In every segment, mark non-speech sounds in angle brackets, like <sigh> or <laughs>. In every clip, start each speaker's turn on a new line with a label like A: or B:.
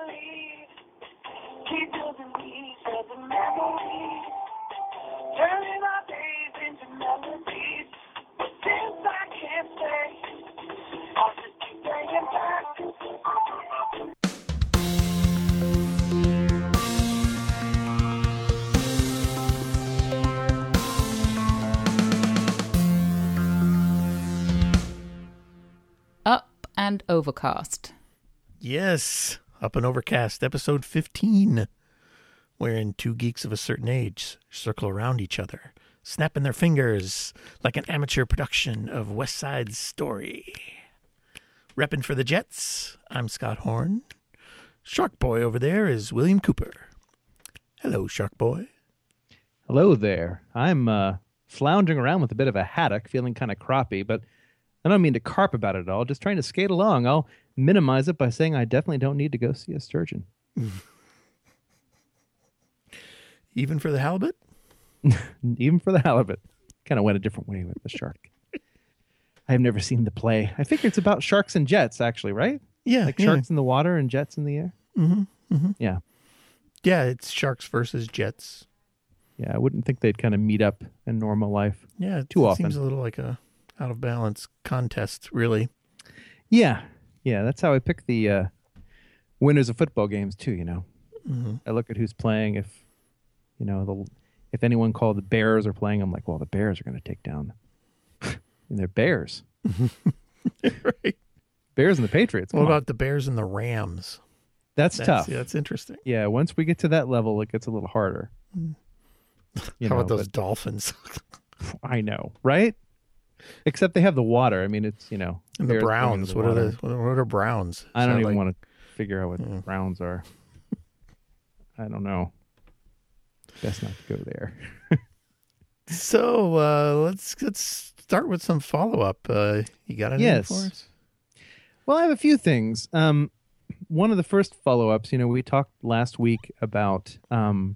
A: believe. Keep building these other memories. Turning our days into melodies. But since I can't stay, I'll just keep bringing back.
B: Up and Overcast.
C: Yes, Up and Overcast, episode 15, wherein two geeks of a certain age circle around each other, snapping their fingers like an amateur production of West Side Story. Repping for the Jets, I'm Scott Horn. Shark Boy over there is William Cooper. Hello, Shark Boy.
D: Hello there. I'm uh, floundering around with a bit of a haddock, feeling kind of croppy, but I don't mean to carp about it at all. Just trying to skate along. I'll minimize it by saying I definitely don't need to go see a sturgeon. <laughs>
C: Even for the halibut? <laughs>
D: Even for the halibut. Kind of went a different way with the shark. <laughs> I've never seen the play. I think it's about sharks and jets, actually, right?
C: Yeah,
D: Like
C: yeah.
D: sharks in the water and jets in the air.
C: Mm-hmm, mm-hmm.
D: Yeah.
C: Yeah, it's sharks versus jets.
D: Yeah. I wouldn't think they'd kind of meet up in normal life.
C: Yeah,
D: Too often.
C: seems a little like a out of balance contest, really.
D: Yeah. Yeah. That's how I pick the uh, winners of football games, too, you know.
C: Mm-hmm.
D: I look at who's playing. If you know the if anyone called the Bears are playing, I'm like, well, the Bears are going to take down. <laughs> and they're Bears, <laughs>
C: right.
D: Bears and the Patriots.
C: What
D: Come on.
C: about the Bears and the Rams?
D: that's,
C: That's,
D: tough?
C: yeah, that's interesting.
D: Yeah, once we get to that level, it gets a little harder. You
C: How
D: know,
C: about those Dolphins <laughs>
D: I know, right? Except they have the water. I mean, it's you know,
C: and the Browns?
D: into
C: What are the what are Browns?
D: I don't even
C: like-
D: want to figure out what
C: Yeah.
D: Browns are. I don't know. Best not to go there. <laughs>
C: So uh, let's let's start with some follow up. Uh, you got anything
D: Yes.
C: for us?
D: Well, I have a few things. Um, one of the first follow ups, you know, we talked last week about um,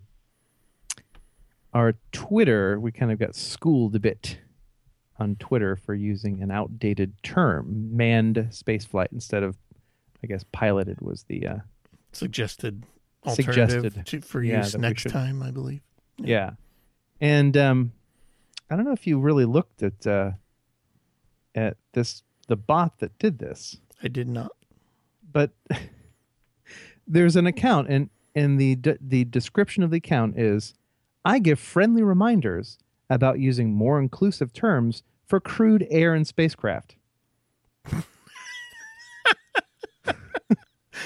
D: our Twitter. We kind of got schooled a bit on Twitter for using an outdated term, manned spaceflight, instead of, I guess, piloted was the, uh,
C: Suggested alternative
D: Suggested.
C: to, for
D: Yeah,
C: use next
D: should-
C: time, I believe.
D: yeah. And um, I don't know if you really looked at uh, at this the bot that did this.
C: I did not.
D: but <laughs> there's an account and and the the description of the account is I give friendly reminders about using more inclusive terms for crewed air and spacecraft. <laughs>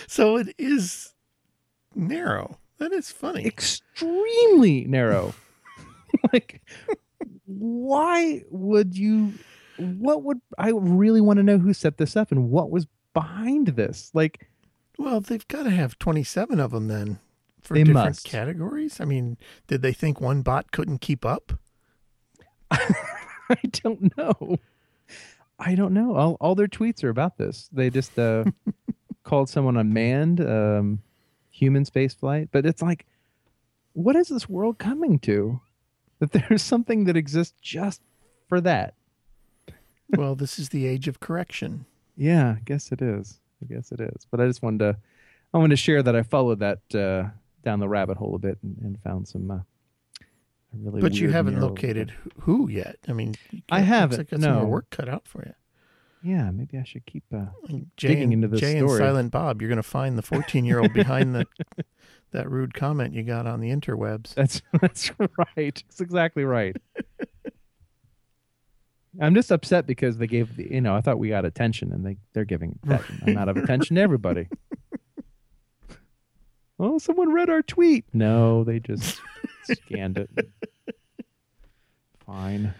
C: So it is narrow. That is funny.
D: Extremely narrow. <laughs> like why would you what would I really want to know who set this up and what was behind this? Like
C: Well, they've got to have 27 of them then for different
D: must.
C: categories. I mean, did they think one bot couldn't keep up? <laughs>
D: I don't know. I don't know. All, all their tweets are about this. They just uh, <laughs> called someone unmanned, um, human space flight. But it's like, what is this world coming to? That there's something that exists just for that.
C: well, this is the age of correction.
D: Yeah, I guess it is. I guess it is. But I just wanted to, I wanted to share that I followed that uh, down the rabbit hole a bit and, and found some. Uh, really
C: But you haven't
D: narrow-
C: located wh- who yet. I mean,
D: I haven't,
C: Looks like got some
D: no.
C: more work cut out for you.
D: Yeah, maybe I should keep. Uh,
C: Jay
D: Digging
C: and,
D: into this
C: Jay and. Silent Bob, you're going to find the 14 year old behind the <laughs> that rude comment you got on the interwebs.
D: That's <laughs> that's right. That's exactly right. <laughs> I'm just upset because they gave the you know I thought we got attention and they they're giving that amount of attention to everybody. oh, someone read our tweet. No, they just <laughs> scanned it. Fine.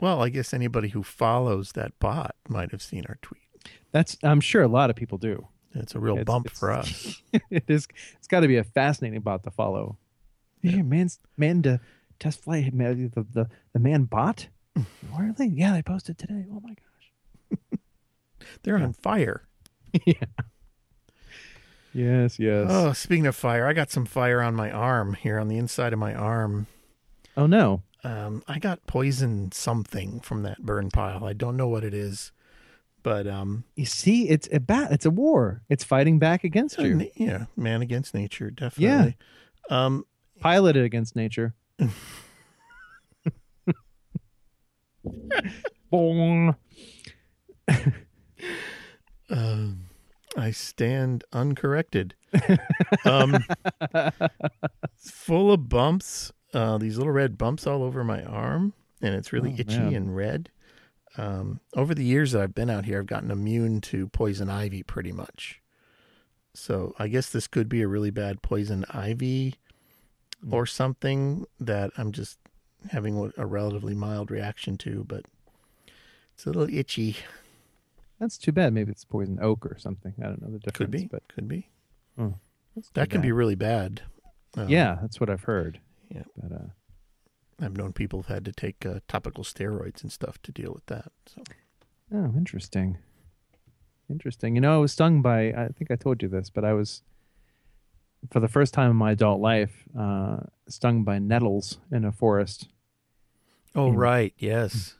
C: Well, I guess anybody who follows that bot might have seen our tweet.
D: That's I'm sure a lot of people do.
C: It's a real
D: It's-
C: bump
D: it's-
C: for us. <laughs>
D: it is. It's got to be a fascinating bot to follow. Yeah, man's man to test flight. man, The the, the man bot. <laughs> Where are they? Yeah, they posted today. Oh my gosh.
C: They're on fire.
D: yeah. Yes. Yes.
C: Oh, speaking of fire, I got some fire on my arm here on the inside of my arm.
D: oh no.
C: Um, I got poison something from that burn pile. I don't know what it is, But um,
D: You see, it's a bat. It's a war. It's fighting back against
C: uh,
D: you.
C: na- yeah, man against nature, definitely. Yeah. Um,
D: Piloted against nature. <laughs> Boing.
C: um, I stand uncorrected. <laughs> um, it's full of bumps. Uh, these little red bumps all over my arm, and it's really
D: Oh,
C: itchy
D: man.
C: and red. Um, over the years that I've been out here, I've gotten immune to poison ivy pretty much. So I guess this could be a really bad poison ivy
D: Mm.
C: or something that I'm just having a relatively mild reaction to, but it's a little itchy.
D: That's too bad. Maybe it's poison oak or something. I don't know the difference.
C: Could be,
D: but
C: could be.
D: that's too
C: That can
D: bad.
C: be really bad. Um,
D: Yeah, that's what I've heard.
C: Yeah.
D: But uh,
C: I've known people have had to take uh, topical steroids and stuff to deal with that. So
D: oh, interesting. Interesting. You know, I was stung by. I think I told you this, but I was for the first time in my adult life uh, stung by nettles in a forest.
C: Oh right, yes.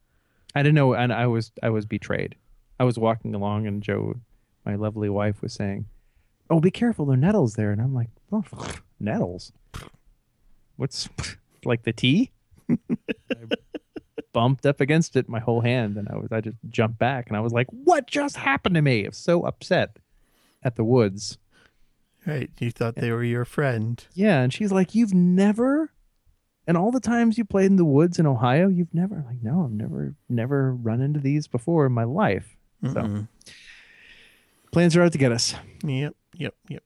C: <laughs>
D: I didn't know, and I was I was betrayed. I was walking along, and Joe, my lovely wife, was saying, "Oh, be careful, there are nettles there." And I'm like, "Oh, <laughs> nettles? What's <laughs> like the tea?" <laughs> I bumped up against it, my whole hand, and I was I just jumped back, and I was like, "What just happened to me?" I was so upset at the woods.
C: Right. You thought they were your friend.
D: Yeah, and she's like, "You've never." And all the times you played in the woods in Ohio, you've never like no, I've never never run into these before in my life. So
C: Mm-mm.
D: plans are out to get us.
C: Yep, yep, yep.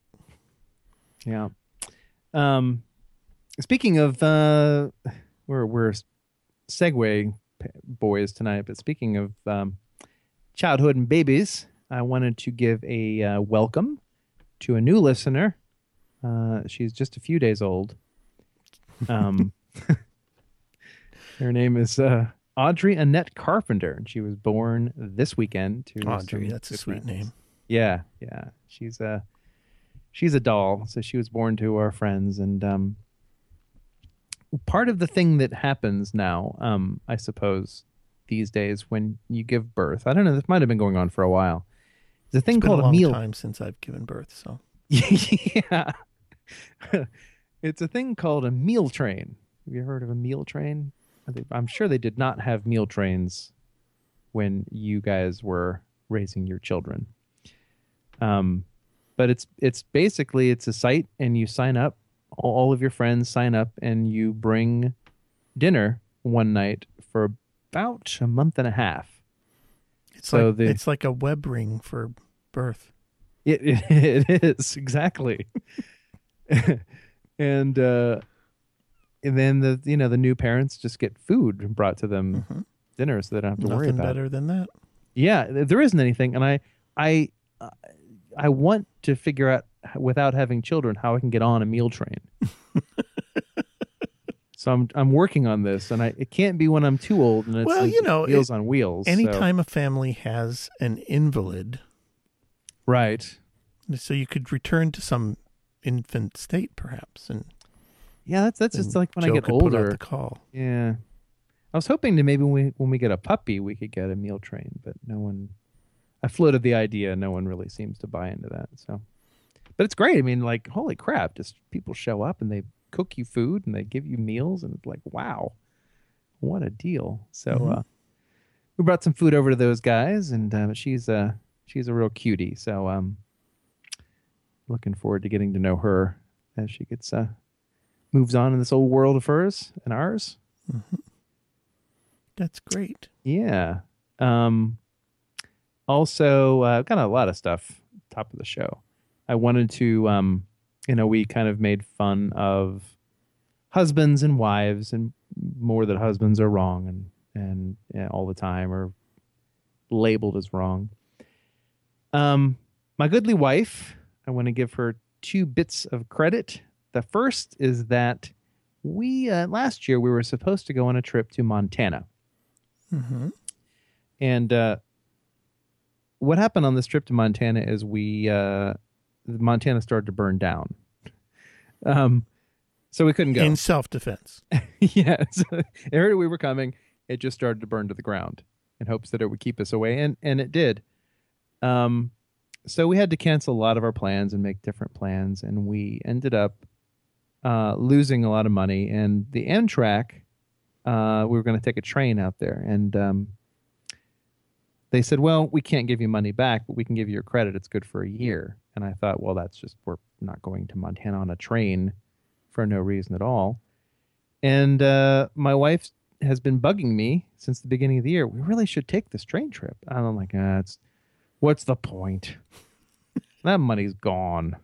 D: Yeah. Um, speaking of, uh, we're we're segue boys tonight, but speaking of um, childhood and babies, I wanted to give a uh, welcome to a new listener. Uh, she's just a few days old. Um, <laughs> her name is uh, Audrey Annette Carpenter, and she was born this weekend. To
C: Audrey, that's a sweet name.
D: Yeah, yeah. She's a she's a doll. So she was born to our friends, and um, part of the thing that happens now, um, I suppose, these days when you give birth, I don't know. This might have been going on for a while. There's a thing
C: It's been
D: called
C: a
D: a,
C: long
D: meal.
C: time since I've given birth, so <laughs>
D: yeah, <laughs> it's a thing called a meal train. Have you heard of a meal train? I'm sure they did not have meal trains when you guys were raising your children. Um, but it's it's basically it's a site, and you sign up. All all of your friends sign up, and you bring dinner one night for about a month and a half.
C: it's
D: So
C: like
D: the-
C: it's like a web ring for birth.
D: It it, <laughs> it is exactly, <laughs> and uh, and then the you know the new parents just get food brought to them
C: Mhm.
D: dinner, so they don't have to worry
C: Nothing
D: about. it.
C: better than that.
D: Yeah, there isn't anything, and I I I want to figure out without having children how I can get on a meal train. <laughs> so I'm I'm working on this, and I it can't be when I'm too old and it's,
C: Well,
D: it's
C: you know,
D: meals on wheels. so-
C: Anytime a family has an invalid,
D: right?
C: so you could return to some infant state, perhaps, and
D: Yeah, that's that's just like when
C: Joe
D: I get
C: could put out
D: older.
C: the call.
D: Yeah. I was hoping to maybe when we when we get a puppy we could get a meal train, but no one I floated the idea, no one really seems to buy into that. So But it's great. I mean, like, holy crap, just people show up and they cook you food and they give you meals and it's like, wow. What a deal. So
C: Mhm.
D: uh we brought some food over to those guys and uh, she's a she's a real cutie. So um looking forward to getting to know her as she gets uh moves on in this old world of hers and ours.
C: That's great.
D: Yeah. Um, also, uh, I've got a lot of stuff top of the show. I wanted to, um, you know, we kind of made fun of husbands and wives, and more that husbands are wrong and and yeah, all the time or labeled as wrong. Um, my goodly wife, I want to give her two bits of credit. The first is that we uh, last year we were supposed to go on a trip to Montana.
C: Mm-hmm.
D: And uh, what happened on this trip to Montana is we uh, Montana started to burn down. Um, so we couldn't go.
C: In self defense. <laughs>
D: yeah, <laughs> so it heard we were coming. It just started to burn to the ground. in hopes that it would keep us away, and and it did. Um, so we had to cancel a lot of our plans and make different plans, and we ended up uh, losing a lot of money. And the Amtrak, uh, we were going to take a train out there, and um, they said, "Well, we can't give you money back, but we can give you your credit. It's good for a year." And I thought, well, that's just we're not going to Montana on a train for no reason at all. And uh, my wife has been bugging me since the beginning of the year. We really should take this train trip. And I'm like, ah, it's what's the point? <laughs> that money's gone.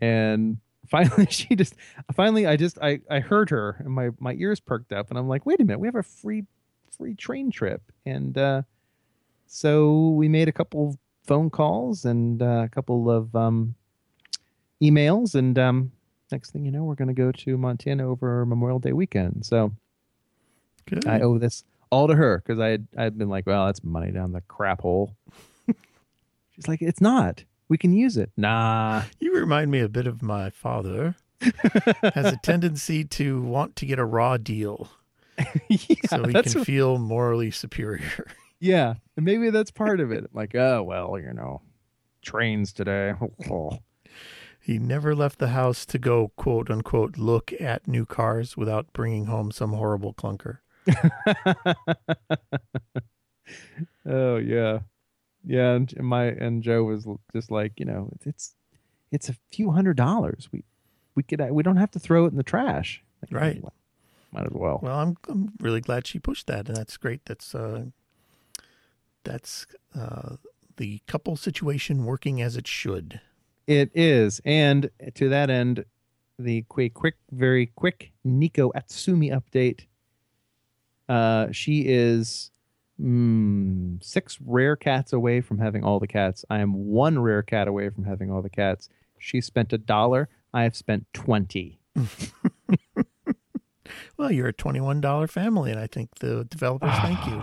D: And finally, <laughs> she just finally, I just I I heard her, and my my ears perked up, and I'm like, wait a minute, we have a free free train trip, and uh, so we made a couple phone calls and uh, a couple of um, emails, and um, next thing you know, we're going to go to Montana over Memorial Day weekend. So
C: Good.
D: I owe this all to her because I had I'd been like, well, that's money down the crap hole. <laughs> She's like, it's not. We can use it. Nah.
C: You remind me a bit of my father. <laughs> has a tendency to want to get a raw deal
D: yeah,
C: so he
D: that's
C: can
D: what-
C: feel morally superior. <laughs>
D: yeah, and maybe that's part of it. Like, oh well, you know, trains today. <laughs> Oh.
C: He never left the house to go, quote unquote, look at new cars without bringing home some horrible clunker.
D: oh yeah, yeah. And my and Joe was just like, you know, it's it's, it's a few hundred dollars. We we could we don't have to throw it in the trash.
C: Right.
D: Might as well.
C: Well, I'm I'm really glad she pushed that, and that's great. That's uh, that's uh, the couple situation working as it should.
D: It is, and to that end, the quick, quick, very quick Neko Atsume update. Uh, she is mm, six rare cats away from having all the cats. I am one rare cat away from having all the cats. She spent a dollar. I have spent twenty. <laughs>
C: Well, you're a twenty-one dollar family, and I think the developers thank you.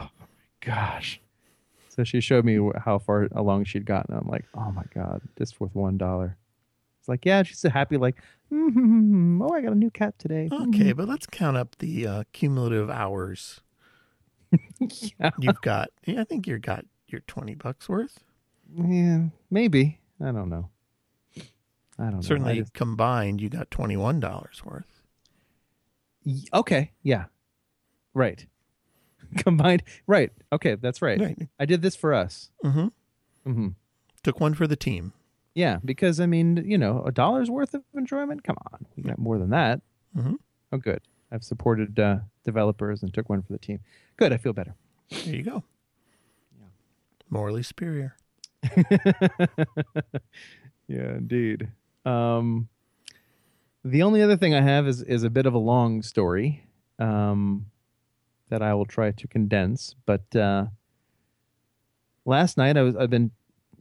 D: Gosh. So she showed me how far along she'd gotten. I'm like, oh my god, just with one dollar. It's like, yeah, she's so happy. Like, mm-hmm, oh, I got a new cat today.
C: Okay, but let's count up the uh, cumulative hours <laughs>
D: yeah.
C: you've got. Yeah, I think you've got your twenty bucks worth.
D: Yeah, maybe. I don't know. I don't know.
C: Certainly
D: just-
C: combined, you got twenty-one dollars worth.
D: Y- okay. Yeah. Right. <laughs> Combined. Right. Okay. That's right.
C: Right.
D: I did this for us.
C: Mm-hmm.
D: Mm-hmm.
C: Took one for the team.
D: Yeah. Because, I mean, you know, a dollar's worth of enjoyment. Come on. We got more than that.
C: Mhm.
D: Oh, good. I've supported uh, developers and took one for the team. Good. I feel better.
C: There you go. Yeah. Morally superior. <laughs>
D: Yeah, indeed. Um, the only other thing I have is is a bit of a long story um, that I will try to condense. But uh, last night I was I've been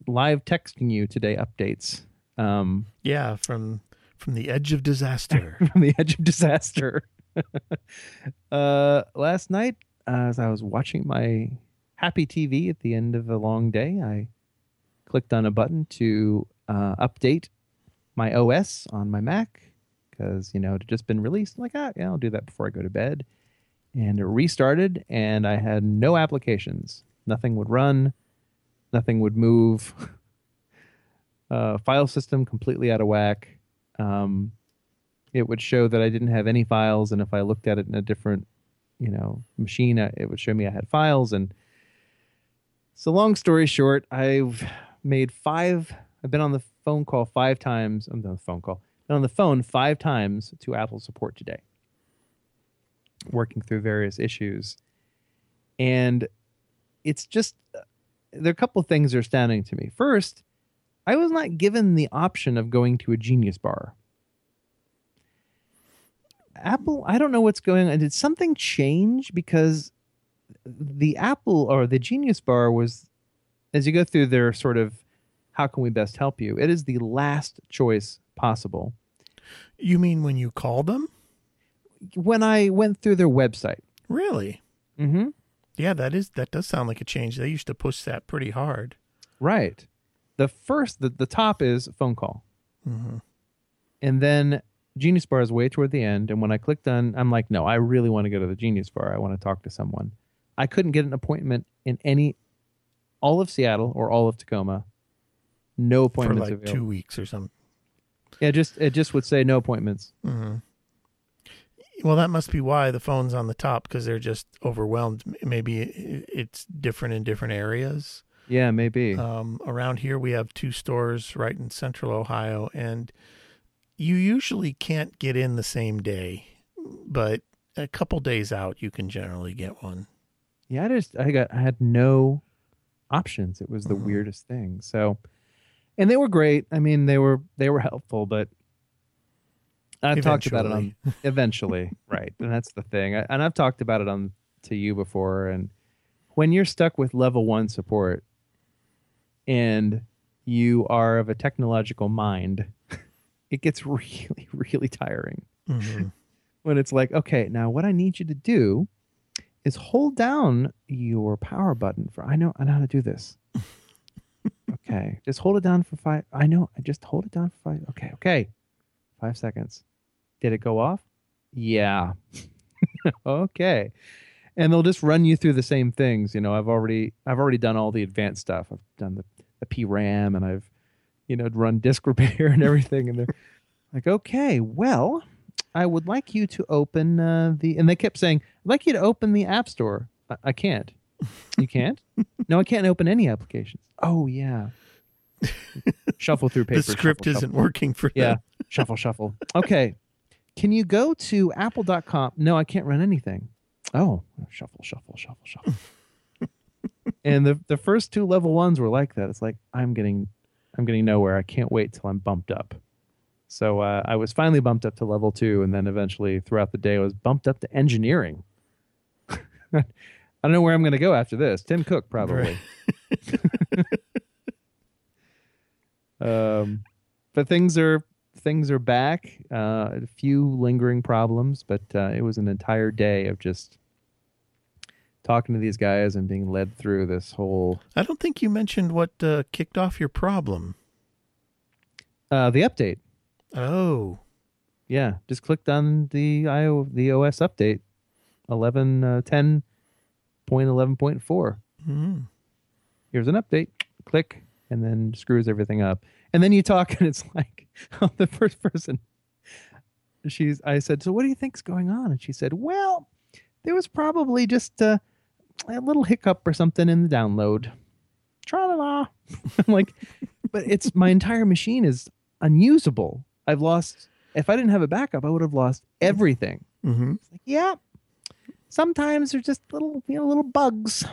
D: live texting you today updates um,
C: Yeah, from from the edge of disaster. <laughs>
D: from the edge of disaster. <laughs> uh, last night, as I was watching my happy TV at the end of a long day, I clicked on a button to uh, update my OS on my Mac because you know it had just been released. I'm like, ah, yeah, I'll do that before I go to bed. And it restarted, and I had no applications. Nothing would run. Nothing would move. <laughs> uh, file system completely out of whack. Um, it would show that I didn't have any files, and if I looked at it in a different, you know, machine, uh, it would show me I had files. And so, long story short, I've made five. I've been on the phone call five times. I'm on the phone call. Been on the phone five times to Apple support today, working through various issues, and it's just there are a couple of things that are astounding to me. First, I was not given the option of going to a Genius Bar. Apple, I don't know what's going on. Did something change? Because the Apple or the Genius Bar was, as you go through their sort of, how can we best help you? It is the last choice possible.
C: you mean when you call them?
D: When I went through their website,
C: Really?
D: mm-hmm.
C: Yeah, that is that does sound like a change. They used to push that pretty hard.
D: right, the first, the, the top is phone call.
C: Mm-hmm.
D: And then Genius Bar is way toward the end. And when I clicked on, I'm like, no, I really want to go to the Genius Bar. I want to talk to someone. I couldn't get an appointment in any all of Seattle or all of Tacoma. No appointments for
C: like
D: available.
C: two weeks or something.
D: Yeah, just it just would say no appointments.
C: hmm Well, that must be why the phone's on the top because they're just overwhelmed. Maybe it's different in different areas.
D: Yeah, maybe.
C: Um, around here, we have two stores right in central Ohio, and you usually can't get in the same day, but a couple days out, you can generally get one.
D: yeah, I just I got I had no options. It was the
C: Mhm.
D: weirdest thing. So, and they were great. I mean, they were they were helpful, but I've talked about it on <laughs> eventually, right? And that's the thing. I, and I've talked about it on to you before. And when you're stuck with level one support, and you are of a technological mind, <laughs> it gets <laughs> really, really tiring.
C: hmm
D: when it's like, okay, now what I need you to do is hold down your power button for I know I know how to do this. <laughs> okay. Just hold it down for five I know, I just hold it down for five okay, okay. Five seconds. Did it go off? Yeah. <laughs> okay. And they'll just run you through the same things. You know, I've already I've already done all the advanced stuff. I've done the, the PRAM and I've, you know, run disk <laughs> repair and everything. And they're like, okay, well, I would like you to open uh, the, and they kept saying, I'd like you to open the App Store. I, I can't. You can't? <laughs> no, I can't open any applications. Oh, yeah. shuffle through paper. <laughs>
C: The script
D: shuffle,
C: isn't
D: shuffle.
C: working for
D: Yeah.
C: them.
D: Shuffle, shuffle. Okay. Can you go to apple.com? No, I can't run anything. Oh, shuffle, shuffle, shuffle, shuffle. and the the first two level ones were like that. It's like I'm getting I'm getting nowhere. I can't wait till I'm bumped up. So uh, I was finally bumped up to level two, and then eventually throughout the day I was bumped up to engineering. <laughs> I don't know where I'm going to go after this. Tim Cook probably. <laughs> um, but things are things are back. Uh, a few lingering problems, but uh, it was an entire day of just talking to these guys and being led through this whole
C: I don't think you mentioned what uh, kicked off your problem.
D: uh, the update.
C: Oh,
D: Yeah, just clicked on the IO the OS update, eleven uh, ten point eleven point four.
C: mm.
D: Here's an update. Click, and then screws everything up. And then you talk, <laughs> and it's like <laughs> the first person. She's. I said, so what do you think's going on? And she said, well, there was probably just uh, a little hiccup or something in the download. Tra la la. <laughs> I'm like, but it's my entire machine is unusable. I've lost. If I didn't have a backup, I would have lost everything.
C: hmm
D: like, yeah. Sometimes they're just little, you know, little bugs.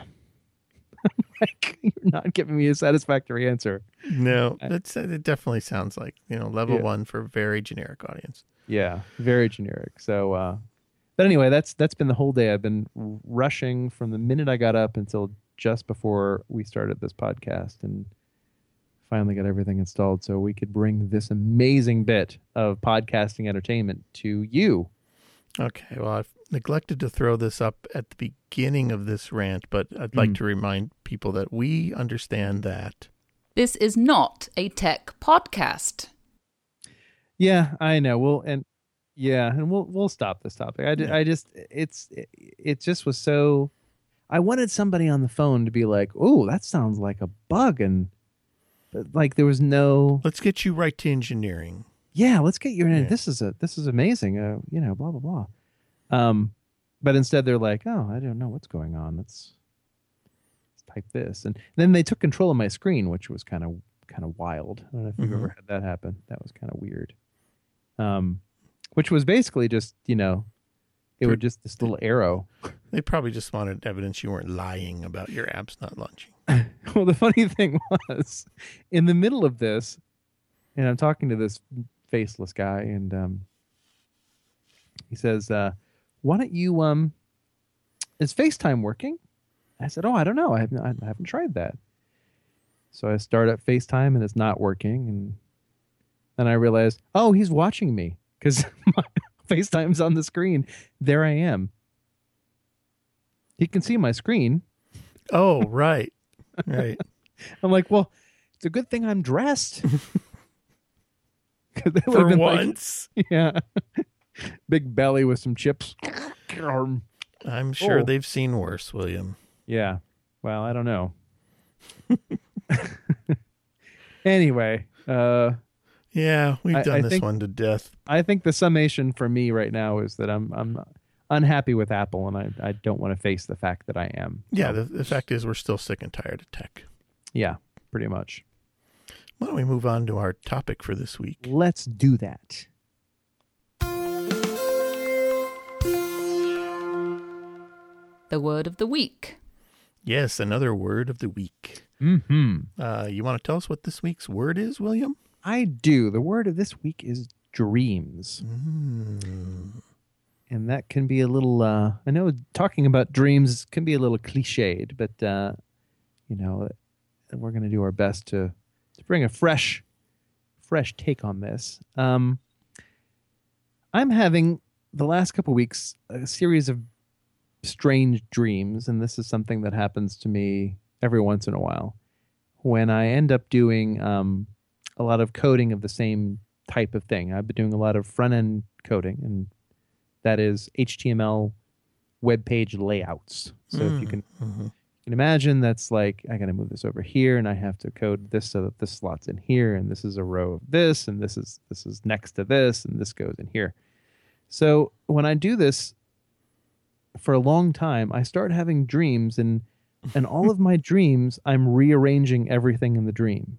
D: <laughs> like, you're not giving me a satisfactory answer.
C: no, that's it. Definitely sounds like you know level
D: Yeah.
C: one for very generic audience.
D: Yeah, very generic. So, uh, but anyway, that's that's been the whole day. I've been rushing from the minute I got up until just before we started this podcast, and finally got everything installed so we could bring this amazing bit of podcasting entertainment to you.
C: Okay, well, I've neglected to throw this up at the beginning of this rant, but I'd like
D: Mm.
C: to remind people that we understand that.
B: This is not a tech podcast.
D: Yeah, I know. Well, and yeah, and we'll we'll stop this topic. I,
C: Yeah.
D: I just it's it, it just was so. I wanted somebody on the phone to be like, "Oh, that sounds like a bug," and but like there was no.
C: Let's get you right to engineering.
D: Yeah, let's get you in.
C: Yeah.
D: This is a this is amazing. Uh, you know, blah blah blah. Um, but instead they're like, "Oh, I don't know what's going on. Let's, let's type this," and then they took control of my screen, which was kind of kind of wild. I don't know if you've
C: Mhm.
D: ever had that happen. That was kind of weird. Um, which was basically just you know, it would just this little arrow. <laughs>
C: They probably just wanted evidence you weren't lying about your apps not launching. <laughs>
D: well, the funny thing was, in the middle of this, and I'm talking to this faceless guy, and um, he says, uh, "Why don't you um, is FaceTime working?" I said, "Oh, I don't know. I haven't I haven't tried that." So I start up FaceTime, and it's not working, and then I realized, oh, he's watching me because <laughs> my FaceTime's on the screen. There I am. He can see my screen.
C: Oh, right. Right. <laughs>
D: I'm like, well, it's a good thing I'm dressed. <laughs>
C: For
D: been like-
C: once.
D: yeah. Big belly with some chips.
C: I'm sure
D: Oh.
C: they've seen worse, William.
D: Yeah. Well, I don't know. anyway, uh,
C: Yeah, we've
D: I-
C: done
D: I
C: this
D: think-
C: one to death.
D: I think the summation for me right now is that I'm I'm unhappy with Apple, and I I don't want to face the fact that I am.
C: Yeah, the, the fact is we're still sick and tired of tech.
D: Yeah, pretty much.
C: Why don't we move on to our topic for this week?
D: Let's do that.
B: The word of the week.
C: Yes, another word of the week.
D: Hmm.
C: Uh, you want to tell us what this week's word is, William?
D: I do. The word of this week is dreams.
C: Mm.
D: and that can be a little uh i know talking about dreams can be a little cliched but uh you know we're going to do our best to to bring a fresh fresh take on this um i'm having the last couple weeks a series of strange dreams and this is something that happens to me every once in a while when i end up doing um a lot of coding of the same type of thing i've been doing a lot of front end coding and that is HTML web page layouts. So if you can,
C: Mhm.
D: you can imagine, that's like I got to move this over here, and I have to code this so that this slots in here, and this is a row of this, and this is this is next to this, and this goes in here. So when I do this for a long time, I start having dreams, and and all of my dreams, I'm rearranging everything in the dream.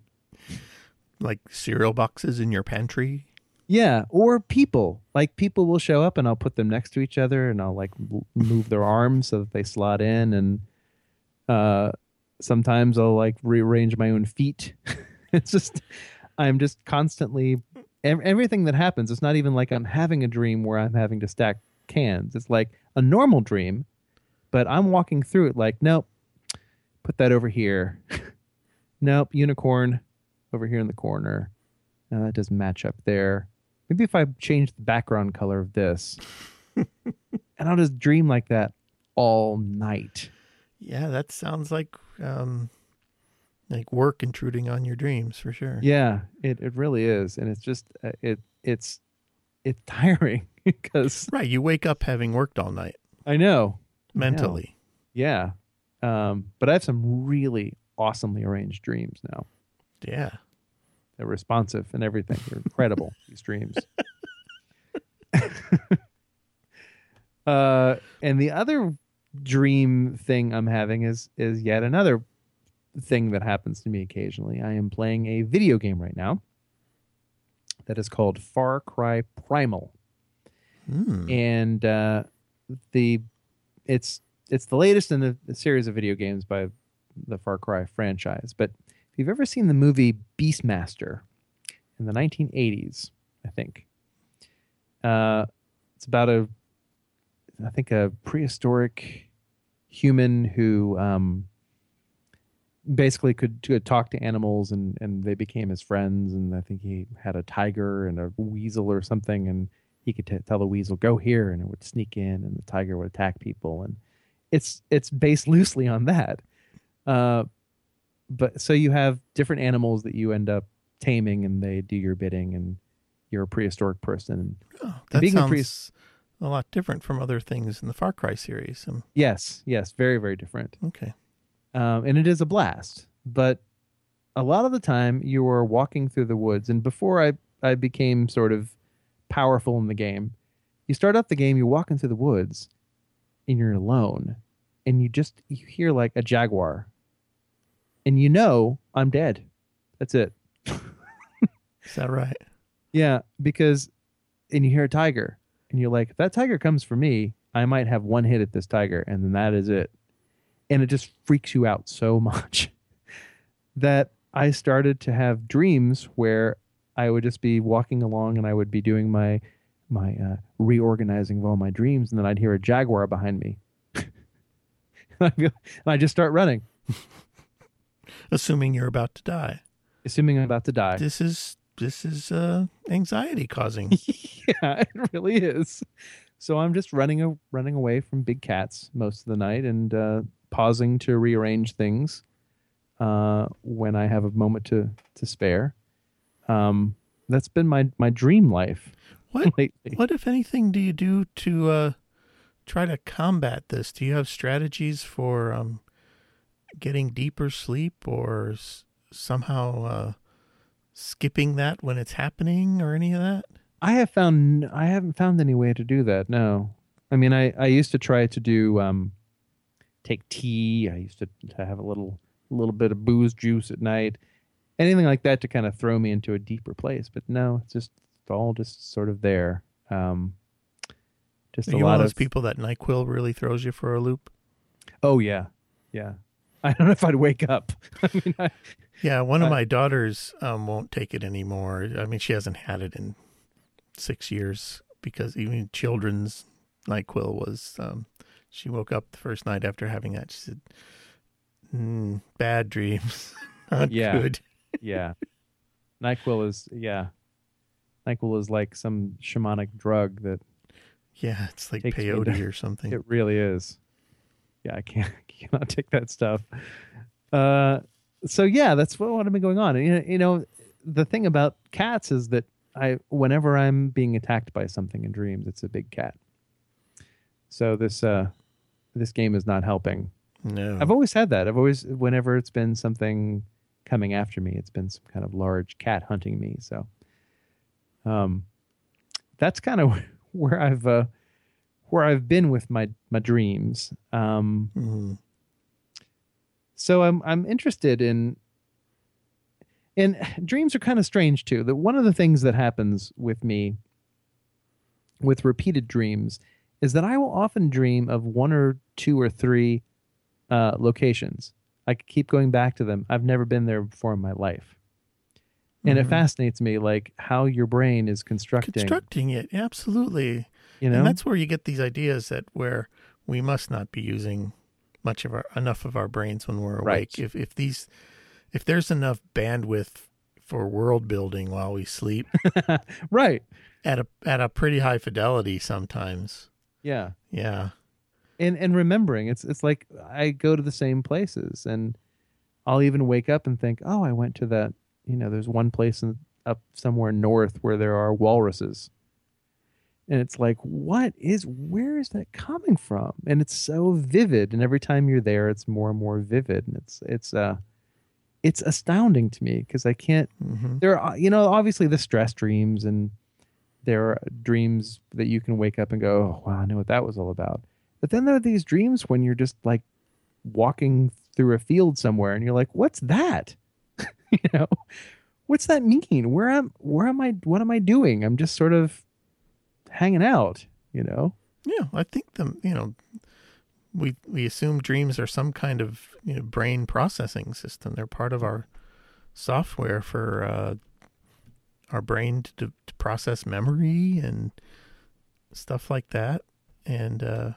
C: Like cereal boxes in your pantry?
D: Yeah, or people. Like people will show up and I'll put them next to each other and I'll like move their <laughs> arms so that they slot in and uh sometimes I'll like rearrange my own feet. <laughs> it's just I'm just constantly everything that happens it's not even like I'm having a dream where I'm having to stack cans. It's like a normal dream, but I'm walking through it like nope. Put that over here. <laughs> nope, unicorn over here in the corner. No, that doesn't match up there. Maybe if I change the background color of this, <laughs> and I'll just dream like that all night.
C: Yeah, that sounds like um, like work intruding on your dreams for sure.
D: Yeah, it, it really is, and it's just uh, it it's it's <laughs> tiring because
C: Right, you wake up having worked all night
D: I know,
C: mentally.
D: yeah. Um, but I have some really awesomely arranged dreams now.
C: Yeah.
D: They're responsive and everything. They're incredible. <laughs> these dreams. <laughs> uh, and the other dream thing I'm having is is yet another thing that happens to me occasionally. I am playing a video game right now that is called Far Cry Primal,
C: Hmm.
D: and uh, the it's it's the latest in the, the series of video games by the Far Cry franchise. But you've ever seen the movie Beastmaster in the 1980s, I think uh, it's about a I think a prehistoric human who um, basically could, could talk to animals and, and they became his friends. And I think he had a tiger and a weasel or something, and he could t- tell the weasel go here, and it would sneak in, and the tiger would attack people. And it's it's based loosely on that. Uh, but so you have different animals that you end up taming, and they do your bidding, and you're a prehistoric person.
C: Oh, that
D: being a
C: sounds
D: priest-
C: a lot different from other things in the Far Cry series. Um,
D: Yes, yes, very very different.
C: okay.
D: um, and it is a blast. But a lot of the time, you are walking through the woods, and before I I became sort of powerful in the game, you start out the game, you're walking through the woods, and you're alone, and you just you hear like a jaguar, and you know I'm dead. That's it. <laughs>
C: Is that right?
D: Yeah, because and you hear a tiger, and you're like, if that tiger comes for me, I might have one hit at this tiger, and then that is it. And it just freaks you out so much <laughs> that I started to have dreams where I would just be walking along and I would be doing my my uh, reorganizing of all my dreams, and then I'd hear a jaguar behind me. <laughs> and I feel- and I just start running,
C: Assuming you're about to die.
D: assuming I'm about to die.
C: This is this is uh, anxiety causing. <laughs>
D: yeah, it really is. So I'm just running a, running away from big cats most of the night and uh, pausing to rearrange things uh, when I have a moment to to spare. Um, that's been my my dream life <laughs>
C: What
D: lately.
C: what if anything do you do to uh, try to combat this? Do you have strategies for um, getting deeper sleep or s- somehow uh, skipping that when it's happening or any of that?
D: I have found I haven't found any way to do that. No, I mean I I used to try to do um, take tea. I used to, to have a little a little bit of booze juice at night, anything like that to kind of throw me into a deeper place. But no, it's just it's all just sort of there. Um, just
C: Are
D: a lot
C: of people that Nyquil really throws you for a loop?
D: oh yeah, yeah. <laughs> I don't know if I'd wake up. <laughs> I mean, I,
C: Yeah, one of my daughters um, won't take it anymore. I mean, she hasn't had it in six years because even children's Nyquil was. Um, she woke up the first night after having that. She said, mm, "Bad dreams, <laughs> not
D: Yeah.
C: good."
D: yeah. Nyquil is yeah. Nyquil is like some shamanic drug that
C: Yeah, it's like peyote or something.
D: It really is. Yeah, I can't <laughs> cannot take that stuff. Uh, so yeah, that's what, what have been going on. And, you know, the thing about cats is that I, whenever I'm being attacked by something in dreams, it's a big cat. So this, uh, this game is not helping.
C: no,
D: I've always had that. I've always, whenever it's been something coming after me, it's been some kind of large cat hunting me. So, um, that's kind of <laughs> where I've, uh, where I've been with my my dreams. Um,
C: Mhm.
D: so I'm I'm interested in and dreams are kind of strange too. That one of the things that happens with me with repeated dreams is that I will often dream of one or two or three uh, locations. I keep going back to them. I've never been there before in my life. And it
C: Mhm.
D: fascinates me like how your brain is constructing,
C: constructing it absolutely.
D: You know?
C: And that's where you get these ideas that where we must not be using much of our enough of our brains when we're
D: Right.
C: awake. If if these if there's enough bandwidth for world building while we sleep <laughs>
D: right.
C: at a at a pretty high fidelity sometimes.
D: Yeah.
C: Yeah.
D: and and remembering it's it's like I go to the same places and I'll even wake up and think, "Oh, I went to that, you know, there's one place in, up somewhere north where there are walruses." And it's like, "What is where is that coming from?" And it's so vivid and every time you're there it's more and more vivid and it's it's uh it's astounding to me because I can't
C: hmm
D: there are you know obviously the stress dreams and there are dreams that you can wake up and go oh wow i know what that was all about. But then there are these dreams when you're just like walking through a field somewhere and you're like what's that? <laughs> You know? What's that mean? Where am where am i what am i doing? I'm just sort of hanging out you know
C: Yeah, I think the you know we we assume dreams are some kind of you know, brain processing system. They're part of our software for uh, our brain to, to process memory and stuff like that. And uh,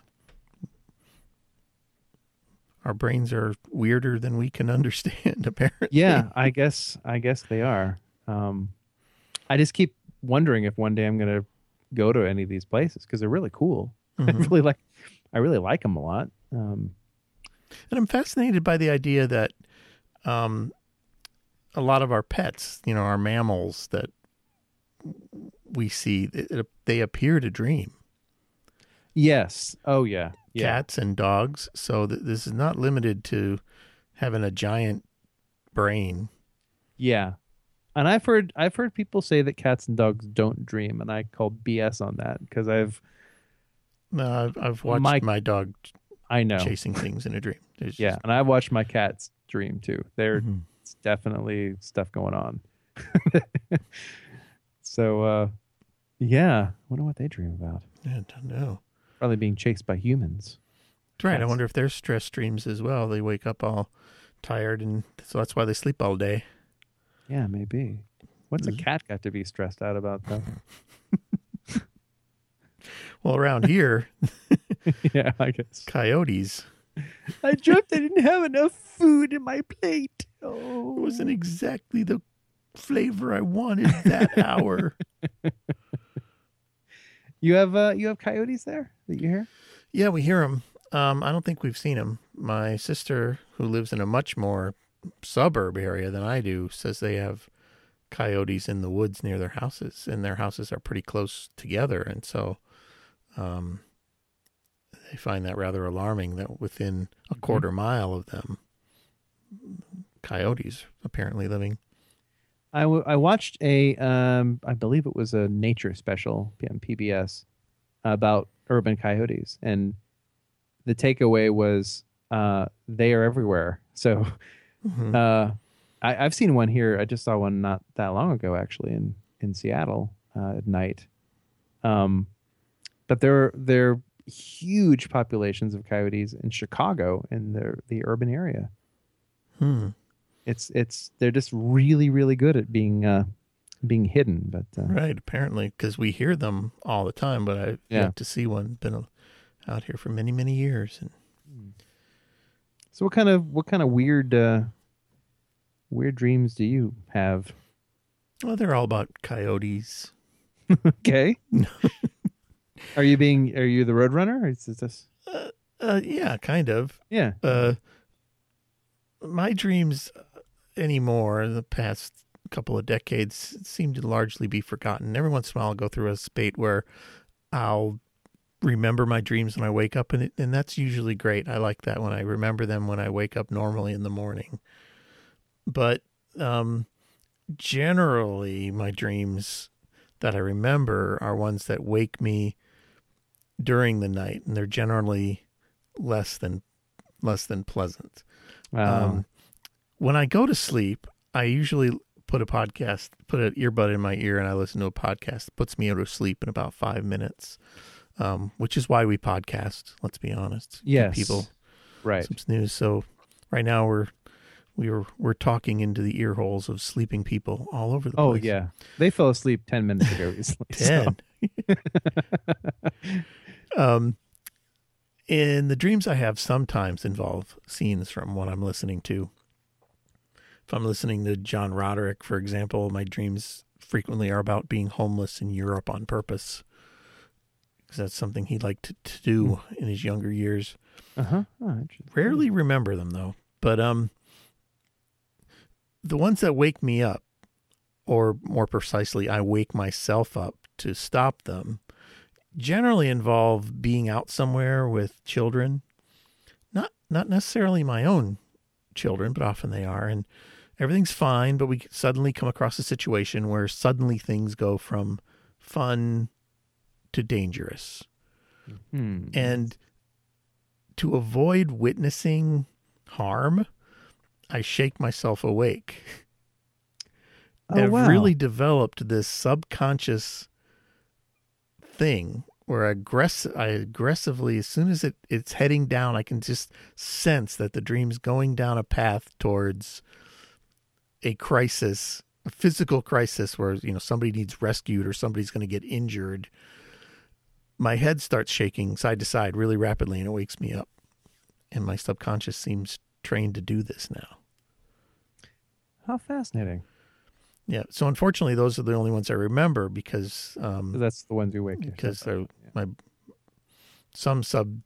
C: our brains are weirder than we can <laughs> understand. <laughs> Apparently,
D: yeah i guess i guess they are um i just keep wondering if one day i'm gonna go to any of these places because they're really cool <laughs> I
C: Mhm.
D: really like I really like them a lot. Um,
C: And I'm fascinated by the idea that um, a lot of our pets, you know, our mammals that we see, it, they appear to dream.
D: yes. Oh yeah. Yeah.
C: Cats and dogs. So th- this is not limited to having a giant brain.
D: Yeah. And I've heard I've heard people say that cats and dogs don't dream, and I call BS on that because I've
C: No, I've, I've watched
D: My-
C: my, dog
D: I know.
C: chasing things in a dream. There's
D: Yeah, and I've watched my cats dream too. There's
C: Mhm.
D: definitely stuff going on. <laughs> so uh yeah, I wonder what they dream about.
C: I don't know.
D: Probably being chased by humans.
C: Right. I wonder if they're stress dreams as well. They wake up all tired, and so that's why they sleep all day.
D: Yeah, maybe. What's a cat got to be stressed out about though? <laughs>
C: Well, around here, <laughs>
D: yeah, I guess.
C: coyotes.
D: I dreamt I didn't have enough food in my plate. Oh,
C: It wasn't exactly the flavor I wanted that hour. <laughs>
D: You have uh, you have coyotes there that you hear?
C: Yeah, we hear them. Um, I don't think we've seen them. My sister, who lives in a much more suburb area than I do, says they have coyotes in the woods near their houses, and their houses are pretty close together, and so um, they find that rather alarming that within a quarter mile of them, coyotes apparently living.
D: I, w- I watched a um I believe it was a nature special on PBS about urban coyotes and the takeaway was uh they are everywhere. So <laughs>
C: Mhm.
D: uh I, I've seen one here. I just saw one not that long ago actually in in Seattle uh, at night. Um but there there are huge populations of coyotes in Chicago in the the urban area.
C: Hmm.
D: It's it's they're just really really good at being uh being hidden, but uh,
C: Right, apparently, because we hear them all the time, but I've
D: Yeah.
C: to see one. Been out here for many, many years, and
D: So what kind of what kind of weird uh weird dreams do you have?
C: well, they're all about coyotes. <laughs>
D: Okay. <laughs> are you being are you the roadrunner? Or is this
C: Uh, yeah, kind of.
D: Yeah.
C: Uh, my dreams anymore in the past couple of decades seem to largely be forgotten. Every once in a while, I'll go through a spate where I'll remember my dreams when I wake up, and it, and that's usually great. I like that when I remember them when I wake up normally in the morning. But um, generally, my dreams that I remember are ones that wake me during the night, and they're generally less than less than pleasant.
D: Wow.
C: Um, when I go to sleep, I usually put a podcast, put an earbud in my ear, and I listen to a podcast. It puts me out of sleep in about five minutes, um, which is why we podcast. Let's be honest.
D: Yes.
C: people
D: right.
C: some snooze. So right now we're we are we're talking into the ear holes of sleeping people all over the
D: Oh
C: place.
D: Oh yeah. They fell asleep 10 minutes ago recently. <laughs>
C: Ten. <laughs> um, and the dreams I have sometimes involve scenes from what I'm listening to. If I'm listening to John Roderick, for example, my dreams frequently are about being homeless in Europe on purpose. Because that's something he liked to, to do in his younger years.
D: Uh-huh. Oh, interesting.
C: Rarely remember them though. But um the ones that wake me up, or more precisely, I wake myself up to stop them, generally involve being out somewhere with children. Not not necessarily my own children, but often they are, and everything's fine, but we suddenly come across a situation where suddenly things go from fun to dangerous.
D: Hmm.
C: And to avoid witnessing harm, I shake myself awake.
D: Oh,
C: I've
D: wow.
C: really developed this subconscious thing where I, aggress- I aggressively, as soon as it, it's heading down, I can just sense that the dream's going down a path towards a crisis, a physical crisis where, you know, somebody needs rescued or somebody's going to get injured. My head starts shaking side to side really rapidly and it wakes me up. And my subconscious seems trained to do this now.
D: How fascinating.
C: Yeah. So unfortunately, those are the only ones I remember because um,
D: That's the ones you wake
C: because they're my some sub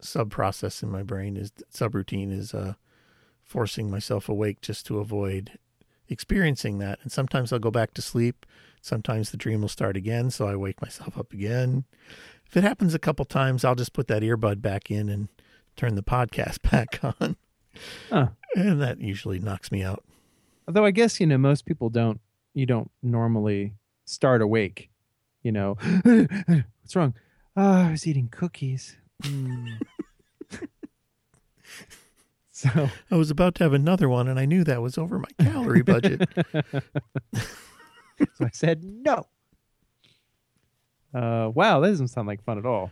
C: sub process in my brain is subroutine is uh, forcing myself awake just to avoid experiencing that. And sometimes I'll go back to sleep. Sometimes the dream will start again, so I wake myself up again. If it happens a couple times, I'll just put that earbud back in and turn the podcast <laughs> back on,
D: Huh.
C: and that usually knocks me out.
D: Although I guess you know most people don't. You don't normally start awake. You know, <gasps> what's wrong? Oh, I was eating cookies. Mm. <laughs> so
C: I was about to have another one, and I knew that was over my calorie budget. <laughs> <laughs>
D: so I said no. Uh, wow, that doesn't sound like fun at all.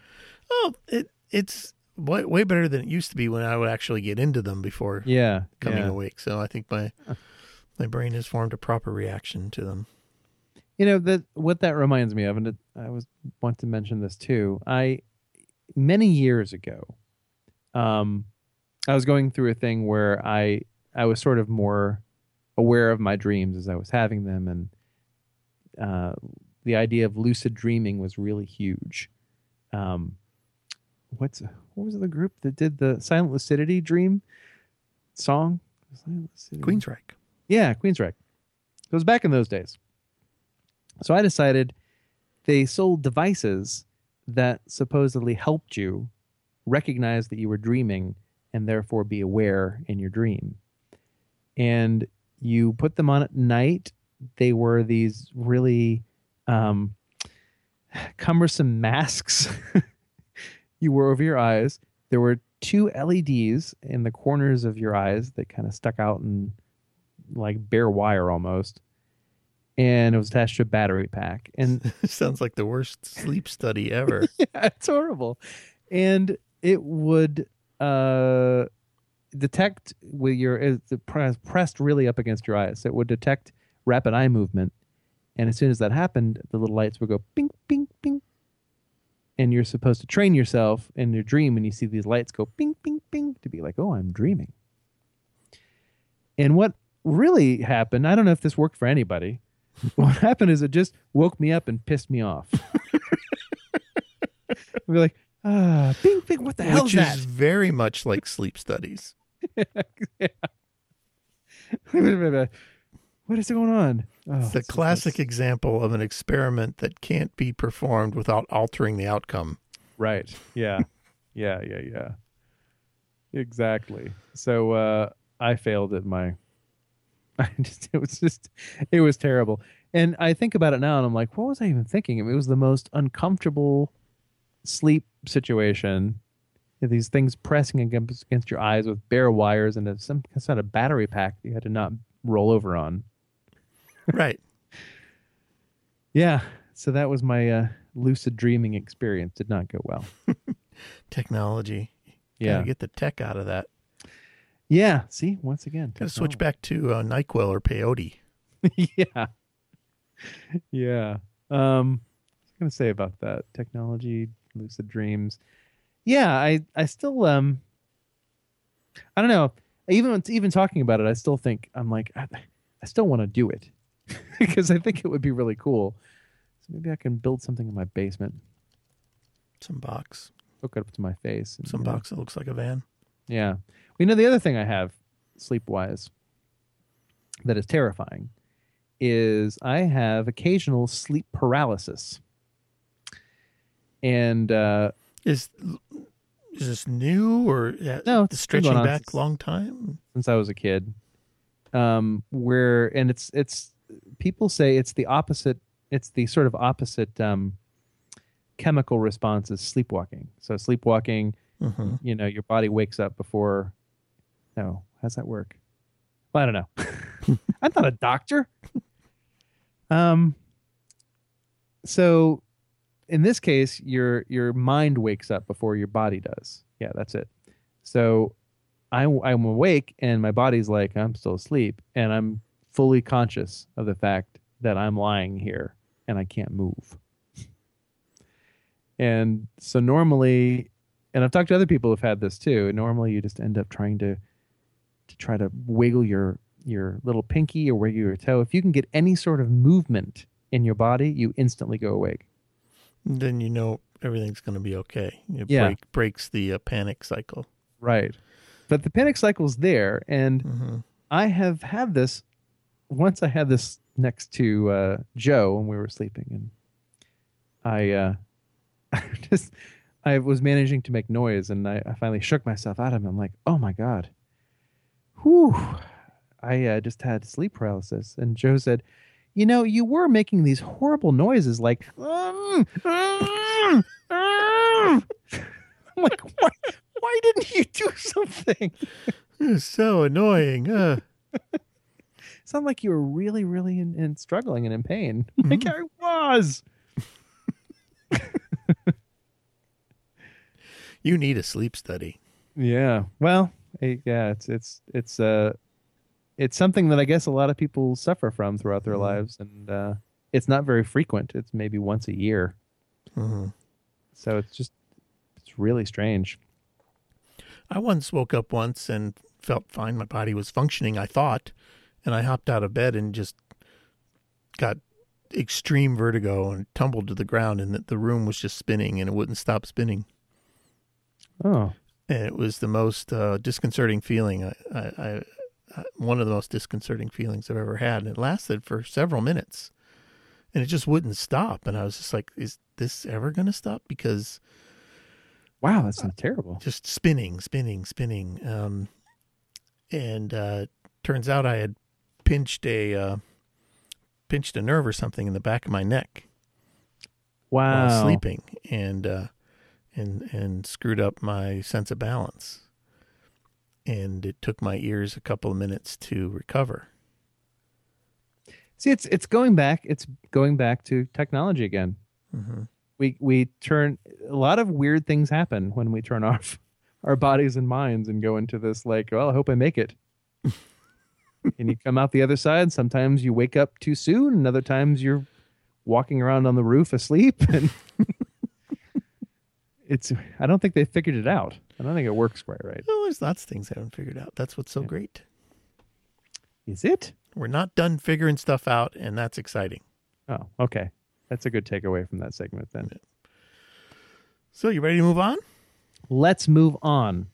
C: Oh, it it's way, way better than it used to be when I would actually get into them before
D: Yeah,
C: coming
D: yeah.
C: awake. So I think my my brain has formed a proper reaction to them.
D: You know that what that reminds me of, and it, I was want to mention this too. I many years ago, um, I was going through a thing where I I was sort of more aware of my dreams as I was having them, and uh, the idea of lucid dreaming was really huge. Um, what's what was the group that did the Silent Lucidity Dream song? Silent Lucidity.
C: Queensryche.
D: Yeah, Queensryche. It was back in those days. So I decided they sold devices that supposedly helped you recognize that you were dreaming and therefore be aware in your dream. And you put them on at night. They were these really um, cumbersome masks <laughs> you wore over your eyes. There were two LEDs in the corners of your eyes that kind of stuck out and like bare wire almost. And it was attached to a battery pack. And <laughs>
C: Sounds like the worst sleep study ever. <laughs>
D: yeah, it's horrible. And it would uh, detect with your press- pressed really up against your eyes. It would detect rapid eye movement, and as soon as that happened, the little lights would go ping, ping, ping. And you're supposed to train yourself in your dream when you see these lights go ping, ping, ping to be like, oh, I'm dreaming. And what really happened, I don't know if this worked for anybody. <laughs> what happened is it just woke me up and pissed me off. <laughs> We're like, ah, ping, ping, what the hell
C: Which
D: is that?
C: is very much like sleep studies. <laughs>
D: what is going on? Oh,
C: It's the classic
D: it's-
C: example of an experiment that can't be performed without altering the outcome.
D: Right. Yeah. <laughs> yeah. Yeah. Yeah. Exactly. So uh, I failed at my. <laughs> I just it was just it was terrible, and I think about it now, and I'm like, what was I even thinking? I mean, it was the most uncomfortable sleep situation. These things pressing against against your eyes with bare wires and it's some kind of battery pack that you had to not roll over on.
C: Right.
D: Yeah. So that was my uh, lucid dreaming experience. Did not go well. <laughs>
C: Technology.
D: Yeah.
C: Gotta get the tech out of that.
D: Yeah. See, once again,
C: Gotta switch back to uh, NyQuil or peyote. <laughs>
D: yeah. Yeah. Um what was gonna say about that? Technology, lucid dreams. Yeah, I I still um I don't know. Even even talking about it, I still think I'm like I, I still want to do it <laughs> because I think it would be really cool. So maybe I can build something in my basement,
C: Some box.
D: hook it up to my face. and,
C: Some
D: you know,
C: box that looks like a van.
D: Yeah. Well, you know, the other thing I have sleep wise that is terrifying is I have occasional sleep paralysis. And uh,
C: Is is this new or yeah,
D: No, it's
C: stretching back
D: since-
C: long time?
D: since I was a kid, um, where, and it's, it's, people say it's the opposite, it's the sort of opposite um, chemical response as sleepwalking. So, sleepwalking,
C: hmm
D: you know, your body wakes up before. No, how's that work? Well, I don't know. <laughs> I'm not a doctor. Um. So, in this case, your your mind wakes up before your body does. Yeah, that's it. So, I I'm awake and my body's like I'm still asleep, and I'm fully conscious of the fact that I'm lying here and I can't move. And so normally and I've talked to other people who've had this too. Normally, you just end up trying to to try to wiggle your your little pinky or wiggle your toe. If you can get any sort of movement in your body, you instantly go awake.
C: Then you know everything's going to be okay. It
D: Yeah.
C: break, breaks the uh, panic cycle.
D: Right. But the panic cycle's there, and
C: hmm
D: I have had this. Once I had this next to uh, Joe when we were sleeping, and I uh, <laughs> I just I was managing to make noise, and I, I finally shook myself out of him. I'm like, oh my god, whew! I uh, just had sleep paralysis. And Joe said, you know, you were making these horrible noises, like. "Mm, mm, mm." I'm like, why, why didn't you do something? <laughs>
C: It's so annoying. Uh, <laughs>
D: sound like you were really, really in, in struggling and in pain. <laughs> Like I was.
C: you need a sleep study.
D: Yeah. Well, eh, yeah. It's it's it's uh, it's something that I guess a lot of people suffer from throughout their
C: Mhm.
D: lives, and uh, it's not very frequent. It's maybe once a year,
C: hmm
D: so it's just it's really strange.
C: I once woke up once and felt fine. My body was functioning, I thought, and I hopped out of bed and just got extreme vertigo and tumbled to the ground, and the, the room was just spinning and it wouldn't stop spinning.
D: Oh,
C: And it was the most uh, disconcerting feeling. I, I, I, one of the most disconcerting feelings I've ever had. And it lasted for several minutes, and it just wouldn't stop. And I was just like, "Is this ever going to stop?" Because
D: Wow, that sounds terrible.
C: just spinning, spinning, spinning. Um, and uh, turns out I had pinched a uh, pinched a nerve or something in the back of my neck
D: Wow.
C: while sleeping, and uh, and and screwed up my sense of balance. And it took my ears a couple of minutes to recover.
D: See, it's it's going back. It's going back to technology again.
C: hmm
D: We we turn a lot of weird things happen when we turn <laughs> off our bodies and minds and go into this like, well, I hope I make it. <laughs> and you come out the other side. Sometimes you wake up too soon, and other times you're walking around on the roof asleep. <laughs> And it's I don't think they figured it out. I don't think it works quite right.
C: Well, there's lots of things I haven't figured out. That's what's so great.
D: Is it?
C: We're not done figuring stuff out, and that's exciting.
D: Oh, okay. That's a good takeaway from that segment then.
C: So, you ready to move on?
D: Let's move on.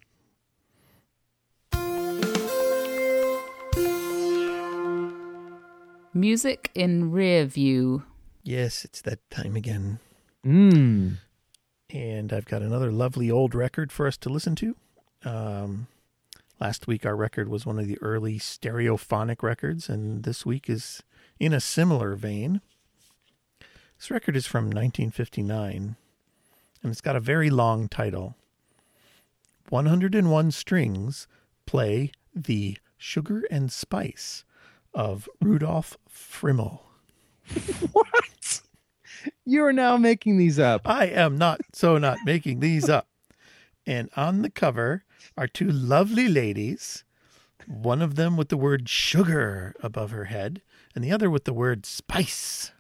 B: Music in rear view.
C: Yes, it's that time again.
D: Mm.
C: and I've got another lovely old record for us to listen to. Um, last week, our record was one of the early stereophonic records, and this week is in a similar vein. This record is from 1959, and it's got a very long title 101 Strings Play the Sugar and Spice of Rudolf Friml.
D: What? You are now making these up.
C: I am not so not making these up. And on the cover are two lovely ladies, one of them with the word sugar above her head, and the other with the word spice.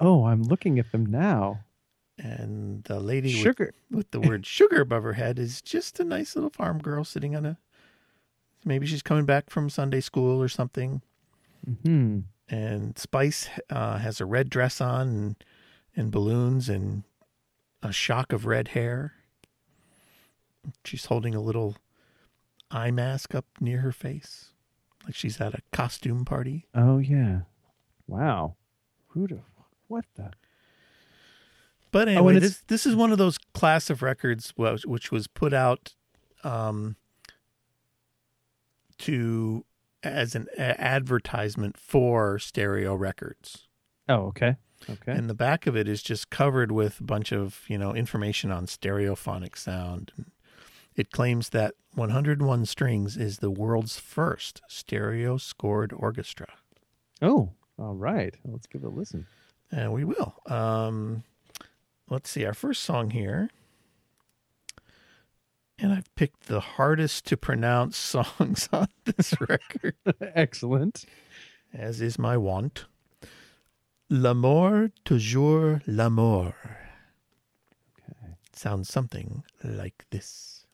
D: Oh, I'm looking at them now.
C: And the lady with-
D: Sugar.
C: With, the word sugar above her head is just a nice little farm girl sitting on a maybe she's coming back from Sunday school or something.
D: Hmm.
C: And Spice uh, has a red dress on and, and balloons and a shock of red hair. She's holding a little eye mask up near her face, like she's at a costume party.
D: Oh yeah. Wow. Who'd? What the?
C: But
D: Oh,
C: anyway,
D: it's-
C: this this is one of those class of records which was put out um, to as an advertisement for stereo records.
D: Oh, okay. Okay.
C: And the back of it is just covered with a bunch of, you know, information on stereophonic sound. It claims that 101 Strings is the world's first stereo scored orchestra.
D: oh, all right. Let's give it a listen.
C: And we will. Um, let's see, our first song here. And I've picked the hardest to pronounce <laughs> songs on this <laughs> record,
D: Excellent.
C: as is my wont. L'amour, toujours l'amour.
D: Okay.
C: sounds something like this.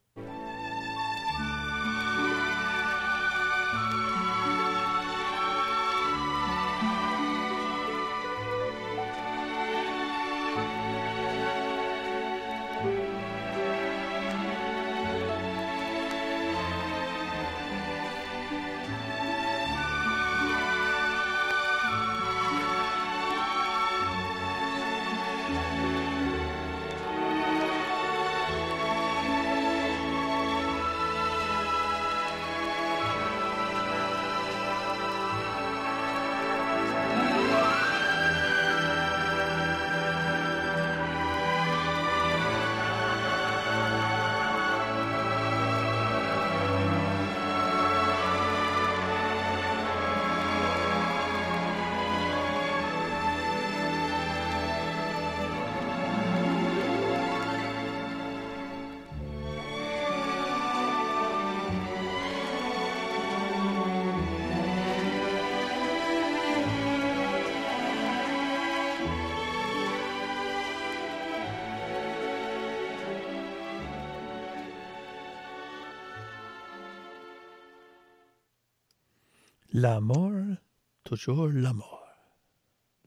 C: L'amour, toujours l'amour.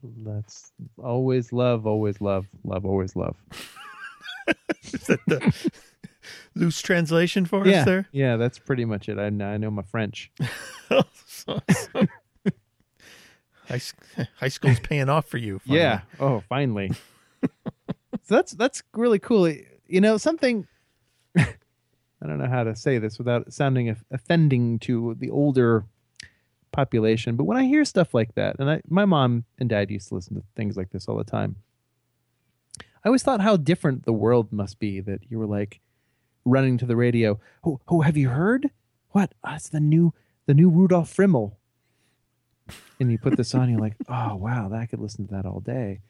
D: Let's always love, always love, love, always love. <laughs>
C: Is that the loose translation for
D: yeah.
C: us there?
D: Yeah, that's pretty much it. I, I know my French. <laughs>
C: High, high school's paying off for you. finally.
D: Yeah. Oh, finally. <laughs> so that's that's really cool. You know, something I don't know how to say this without sounding offending to the older population, but when I hear stuff like that, and I, my mom and dad used to listen to things like this all the time. I always thought how different the world must be that you were like running to the radio. Oh, oh, have you heard? What? Oh, it's the new, the new Rudolph Friml. And you put this on, you're like, <laughs> oh wow, that I could listen to that all day.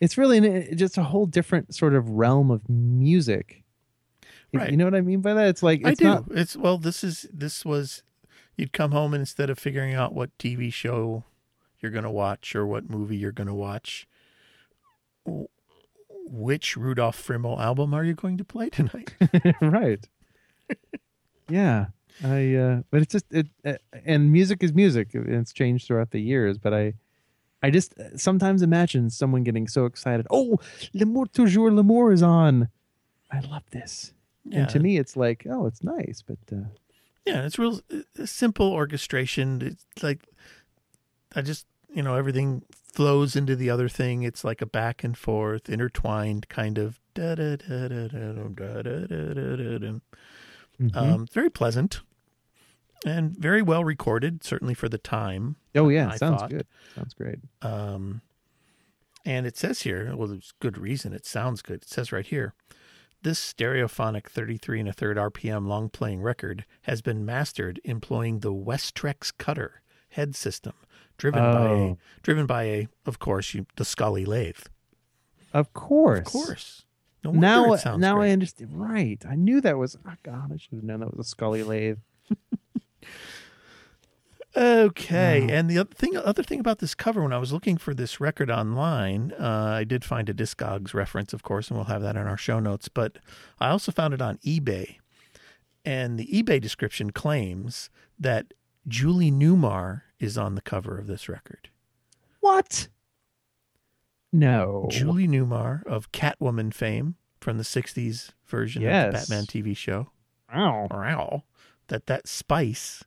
D: It's really an, just a whole different sort of realm of music. You-
C: Right.
D: You know what I mean by that? It's like
C: I do.
D: not
C: It's well. This is this was. You'd come home and instead of figuring out what TV show you're going to watch or what movie you're going to watch, which Rudolph Friml album are you going to play tonight? <laughs>
D: right. yeah, I. Uh, but it's just it, uh, and music is music. It's changed throughout the years, but I, I just sometimes imagine someone getting so excited. Oh, L'amour toujours l'amour is on. I love this.
C: Yeah.
D: And to me, it's like, oh, it's nice, but uh,
C: Yeah, it's real uh, simple orchestration. It's like I just you know everything flows into the other thing. It's like a back and forth, intertwined kind of da da da da da da da da da da da.
D: mhm.
C: Um, very pleasant and very well recorded, certainly for the time.
D: oh yeah,
C: I
D: sounds
C: thought.
D: good. Sounds great.
C: Um, and it says here, well, there's good reason. It sounds good. It says right here, this stereophonic 33 and a third RPM long playing record has been mastered employing the Westrex Cutter head system, driven by a,
D: Oh.
C: driven by a, of course, you, the Scully lathe.
D: Of course.
C: Of course. No
D: Now, now
C: great.
D: I understand. Right. I knew that was. Oh God, I should have known that was a Scully lathe. <laughs>
C: Okay, and the other thing, other thing about this cover, when I was looking for this record online, uh, I did find a Discogs reference, of course, and we'll have that in our show notes. But I also found it on eBay, and the eBay description claims that Julie Newmar is on the cover of this record.
D: What? No.
C: Julie Newmar of Catwoman fame from the '60s version of the Batman TV show.
D: Wow.
C: Wow, that that spice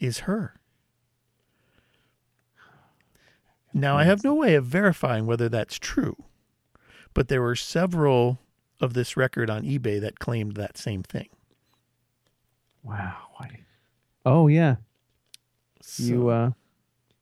C: is her. Now I have no way of verifying whether that's true, but there were several of this record on eBay that claimed that same thing.
D: Wow. I, oh yeah. you uh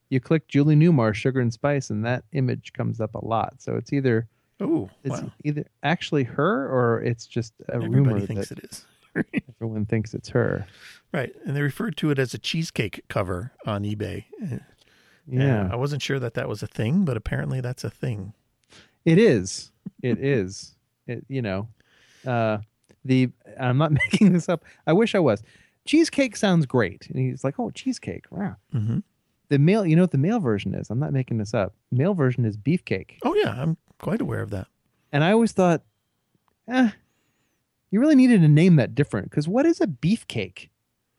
D: you click Julie Newmar Sugar and Spice and that image comes up a lot. So it's either
C: oh,
D: it's
C: wow.
D: either actually her or it's just a
C: everybody
D: rumor
C: thinks
D: that
C: it is. <laughs>
D: everyone thinks it's her.
C: Right, and they referred to it as a cheesecake cover on eBay. Uh,
D: Yeah.
C: I wasn't sure that that was a thing, but apparently that's a thing.
D: It is. It is. It you know, uh the I'm not <laughs> making this up. I wish I was. Cheesecake sounds great. And he's like, "Oh, cheesecake." Wow.
C: hmm
D: The male, you know what the male version is? I'm not making this up. Male version is beefcake.
C: Oh yeah, I'm quite aware of that.
D: And I always thought, eh, you really needed to name that different because what is a beefcake?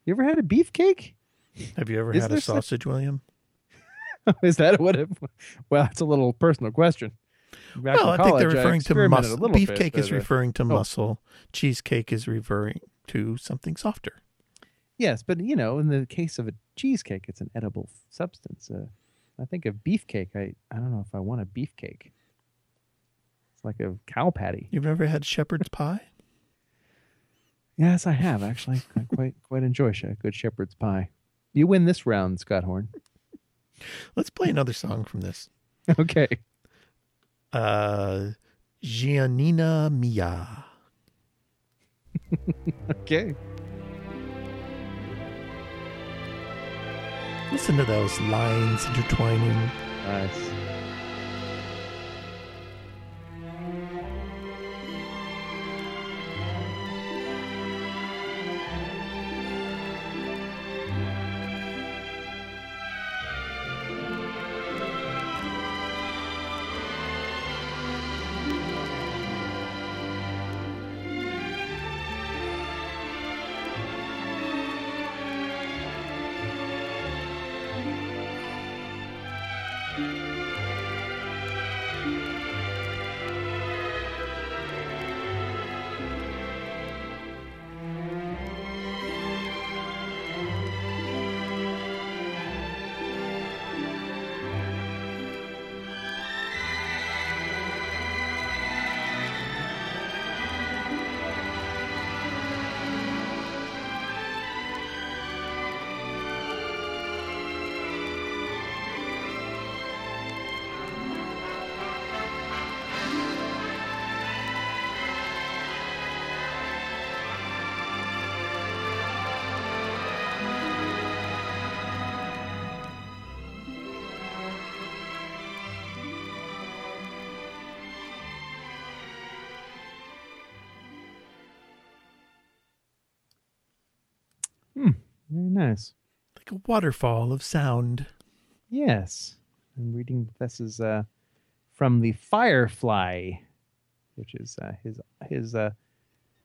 D: You ever had a beefcake?
C: Have you ever
D: Is
C: had a
D: such-
C: sausage, William? <laughs>
D: is that what it? Well, it's a little personal question. Back
C: well, I think they're referring to muscle.
D: bit,
C: Beefcake is
D: uh,
C: referring to
D: oh.
C: muscle. Cheesecake is referring to something softer.
D: Yes, but you know, in the case of a cheesecake, it's an edible substance. Uh, I think of beefcake. I I don't know if I want a beefcake. It's like a cow patty.
C: You've never had shepherd's pie?
D: Yes, I have actually. I quite quite enjoy a good shepherd's pie. You win this round, Scott Horn.
C: Let's play another song from this.
D: okay.
C: Uh, Giannina Mia. <laughs>
D: Okay.
C: Listen to those lines intertwining.
D: Nice. Nice.
C: like a waterfall of sound.
D: Yes. I'm reading this is uh, from the Firefly, which is uh, his his uh,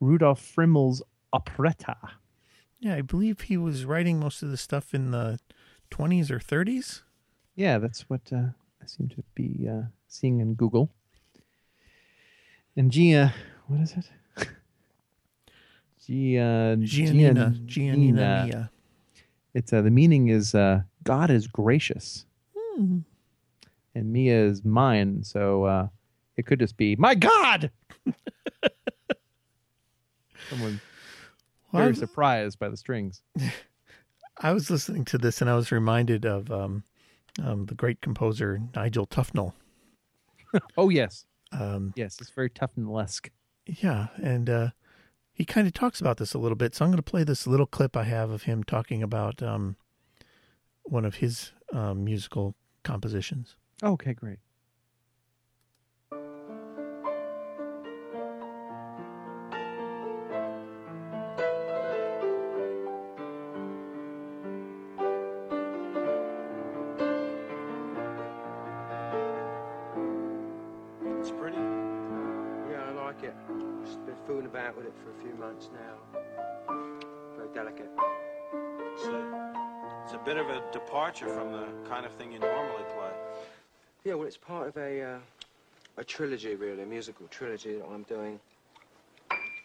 D: Rudolf Friml's operetta.
C: Yeah, I believe he was writing most of the stuff in the 20s or 30s.
D: Yeah, that's what uh, I seem to be uh, seeing in Google. And Gia, what is it? <laughs> Gia,
C: Giannina, Giannina Mia.
D: It's uh, the meaning is uh, God is gracious,
C: Hmm.
D: and Mia is mine. So uh, it could just be my God. <laughs> Someone
C: Well,
D: very surprised by the strings. <laughs>
C: I was listening to this and I was reminded of um, um, the great composer Nigel Tufnel. <laughs>
D: Oh yes,
C: Um,
D: yes, it's very tough and esque.
C: yeah, and uh, he kind of talks about this a little bit. So I'm going to play this little clip I have of him talking about um, one of his um, musical compositions.
D: Okay, great.
E: Departure from the kind of thing you normally play.
F: Yeah, well, it's part of a uh, a trilogy, really, a musical trilogy that I'm doing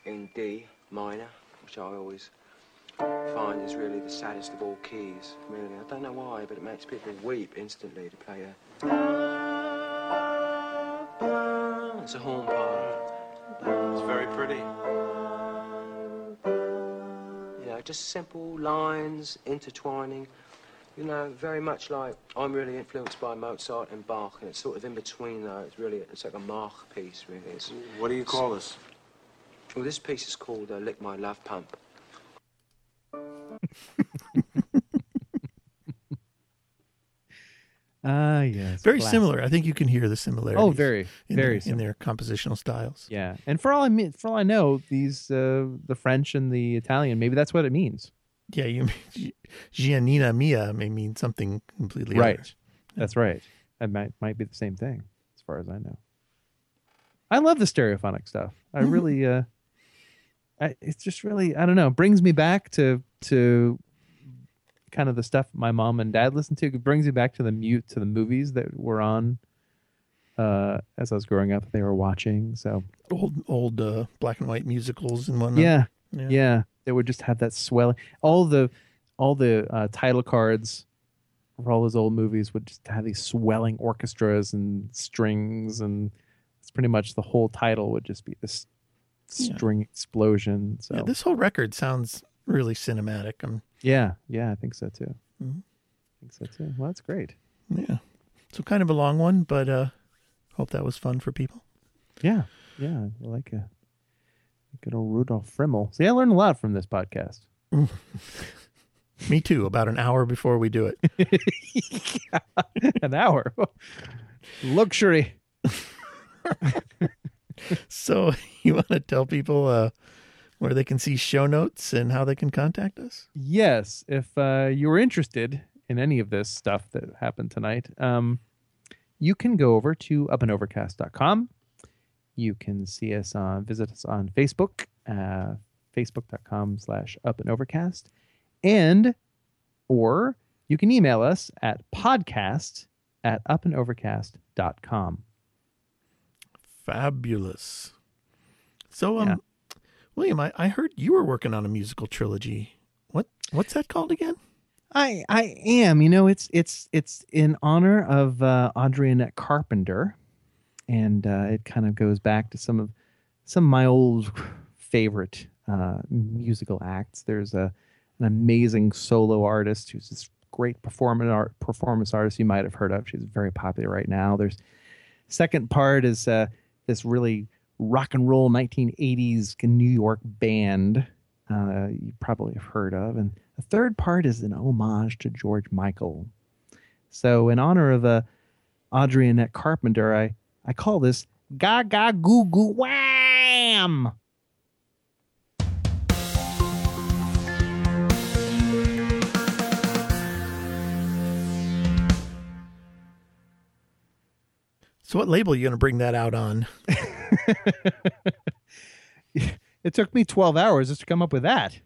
F: in D minor, which I always find is really the saddest of all keys. Really, I don't know why, but it makes people weep instantly to play a. It's a horn part.
E: It's very pretty.
F: Just simple lines intertwining. You know, very much like I'm really influenced by Mozart and Bach, and it's sort of in between though. It's really it's like a Mach piece, really. It's,
E: What do you call this?
F: well, this piece is called uh, "Lick My Love Pump." <laughs>
D: Ah, yes.
C: Very
D: classic.
C: similar. I think you can hear the similarities.
D: Oh, very,
C: in
D: very
C: their, in their compositional styles.
D: Yeah, and for all I mean, for all I know, these uh, the French and the Italian, maybe that's what it means.
C: Yeah, you <laughs> Giannina Mia may mean something completely
D: Right.
C: other.
D: That's right. That might might be the same thing, as far as I know. I love the stereophonic stuff. I
C: Mhm.
D: really, uh, I, it's just really, I don't know, brings me back to to kind of the stuff my mom and dad listened to. It brings me back to the mute to the movies that were on uh, as I was growing up. They were watching. So
C: Old old uh, black and white musicals and whatnot.
D: yeah,
C: Yeah.
D: yeah, they would just have that swelling. All the all the uh, title cards for all those old movies would just have these swelling orchestras and strings, and it's pretty much the whole title would just be this
C: Yeah.
D: string explosion. So
C: Yeah, this whole record sounds really cinematic. Um,
D: yeah, yeah, I think so too.
C: Mhm.
D: I think so too. Well, that's great.
C: yeah, so kind of a long one, but uh, hope that was fun for people.
D: Yeah, yeah, I like a good old Rudolph Friml. See, I learned a lot from this podcast. <laughs>
C: Me too. About an hour before we do it. <laughs>
D: An hour, luxury. <laughs>
C: So you want to tell people uh, where they can see show notes and how they can contact us?
D: Yes, if uh, you're interested in any of this stuff that happened tonight, um, you can go over to upandovercast.com. You can see us on, visit us on Facebook, uh, facebook.com slash up And, overcast. And or you can email us at podcast at upandovercast.com.
C: Fabulous. So, um,
D: Yeah.
C: William, I, I heard you were working on a musical trilogy. What what's that called again?
D: I I am. You know, it's it's it's in honor of uh, Audrey Annette Carpenter, and uh, it kind of goes back to some of some of my old favorite uh, musical acts. There's a an amazing solo artist who's this great performance art performance artist you might have heard of. She's very popular right now. There's second part is uh, this really rock and roll 1980s New York band uh, you probably have heard of. And the third part is an homage to George Michael. So, in honor of uh, Audrey Annette Carpenter, I, I call this ga ga goo goo wham.
C: So, what label are you going to bring that out on? <laughs>
D: it took me 12 hours just to come up with that.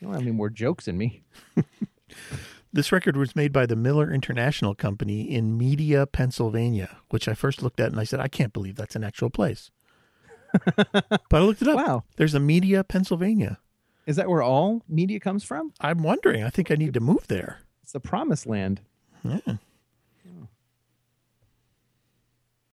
D: You don't have any more jokes in me. <laughs>
C: This record was made by the Miller International Company in Media, Pennsylvania, which I first looked at and I said, I can't believe that's an actual place. <laughs> but I looked it up.
D: Wow.
C: There's a Media, Pennsylvania.
D: Is that where all media comes from?
C: I'm wondering. I think I need to move there.
D: It's the promised land.
C: Yeah.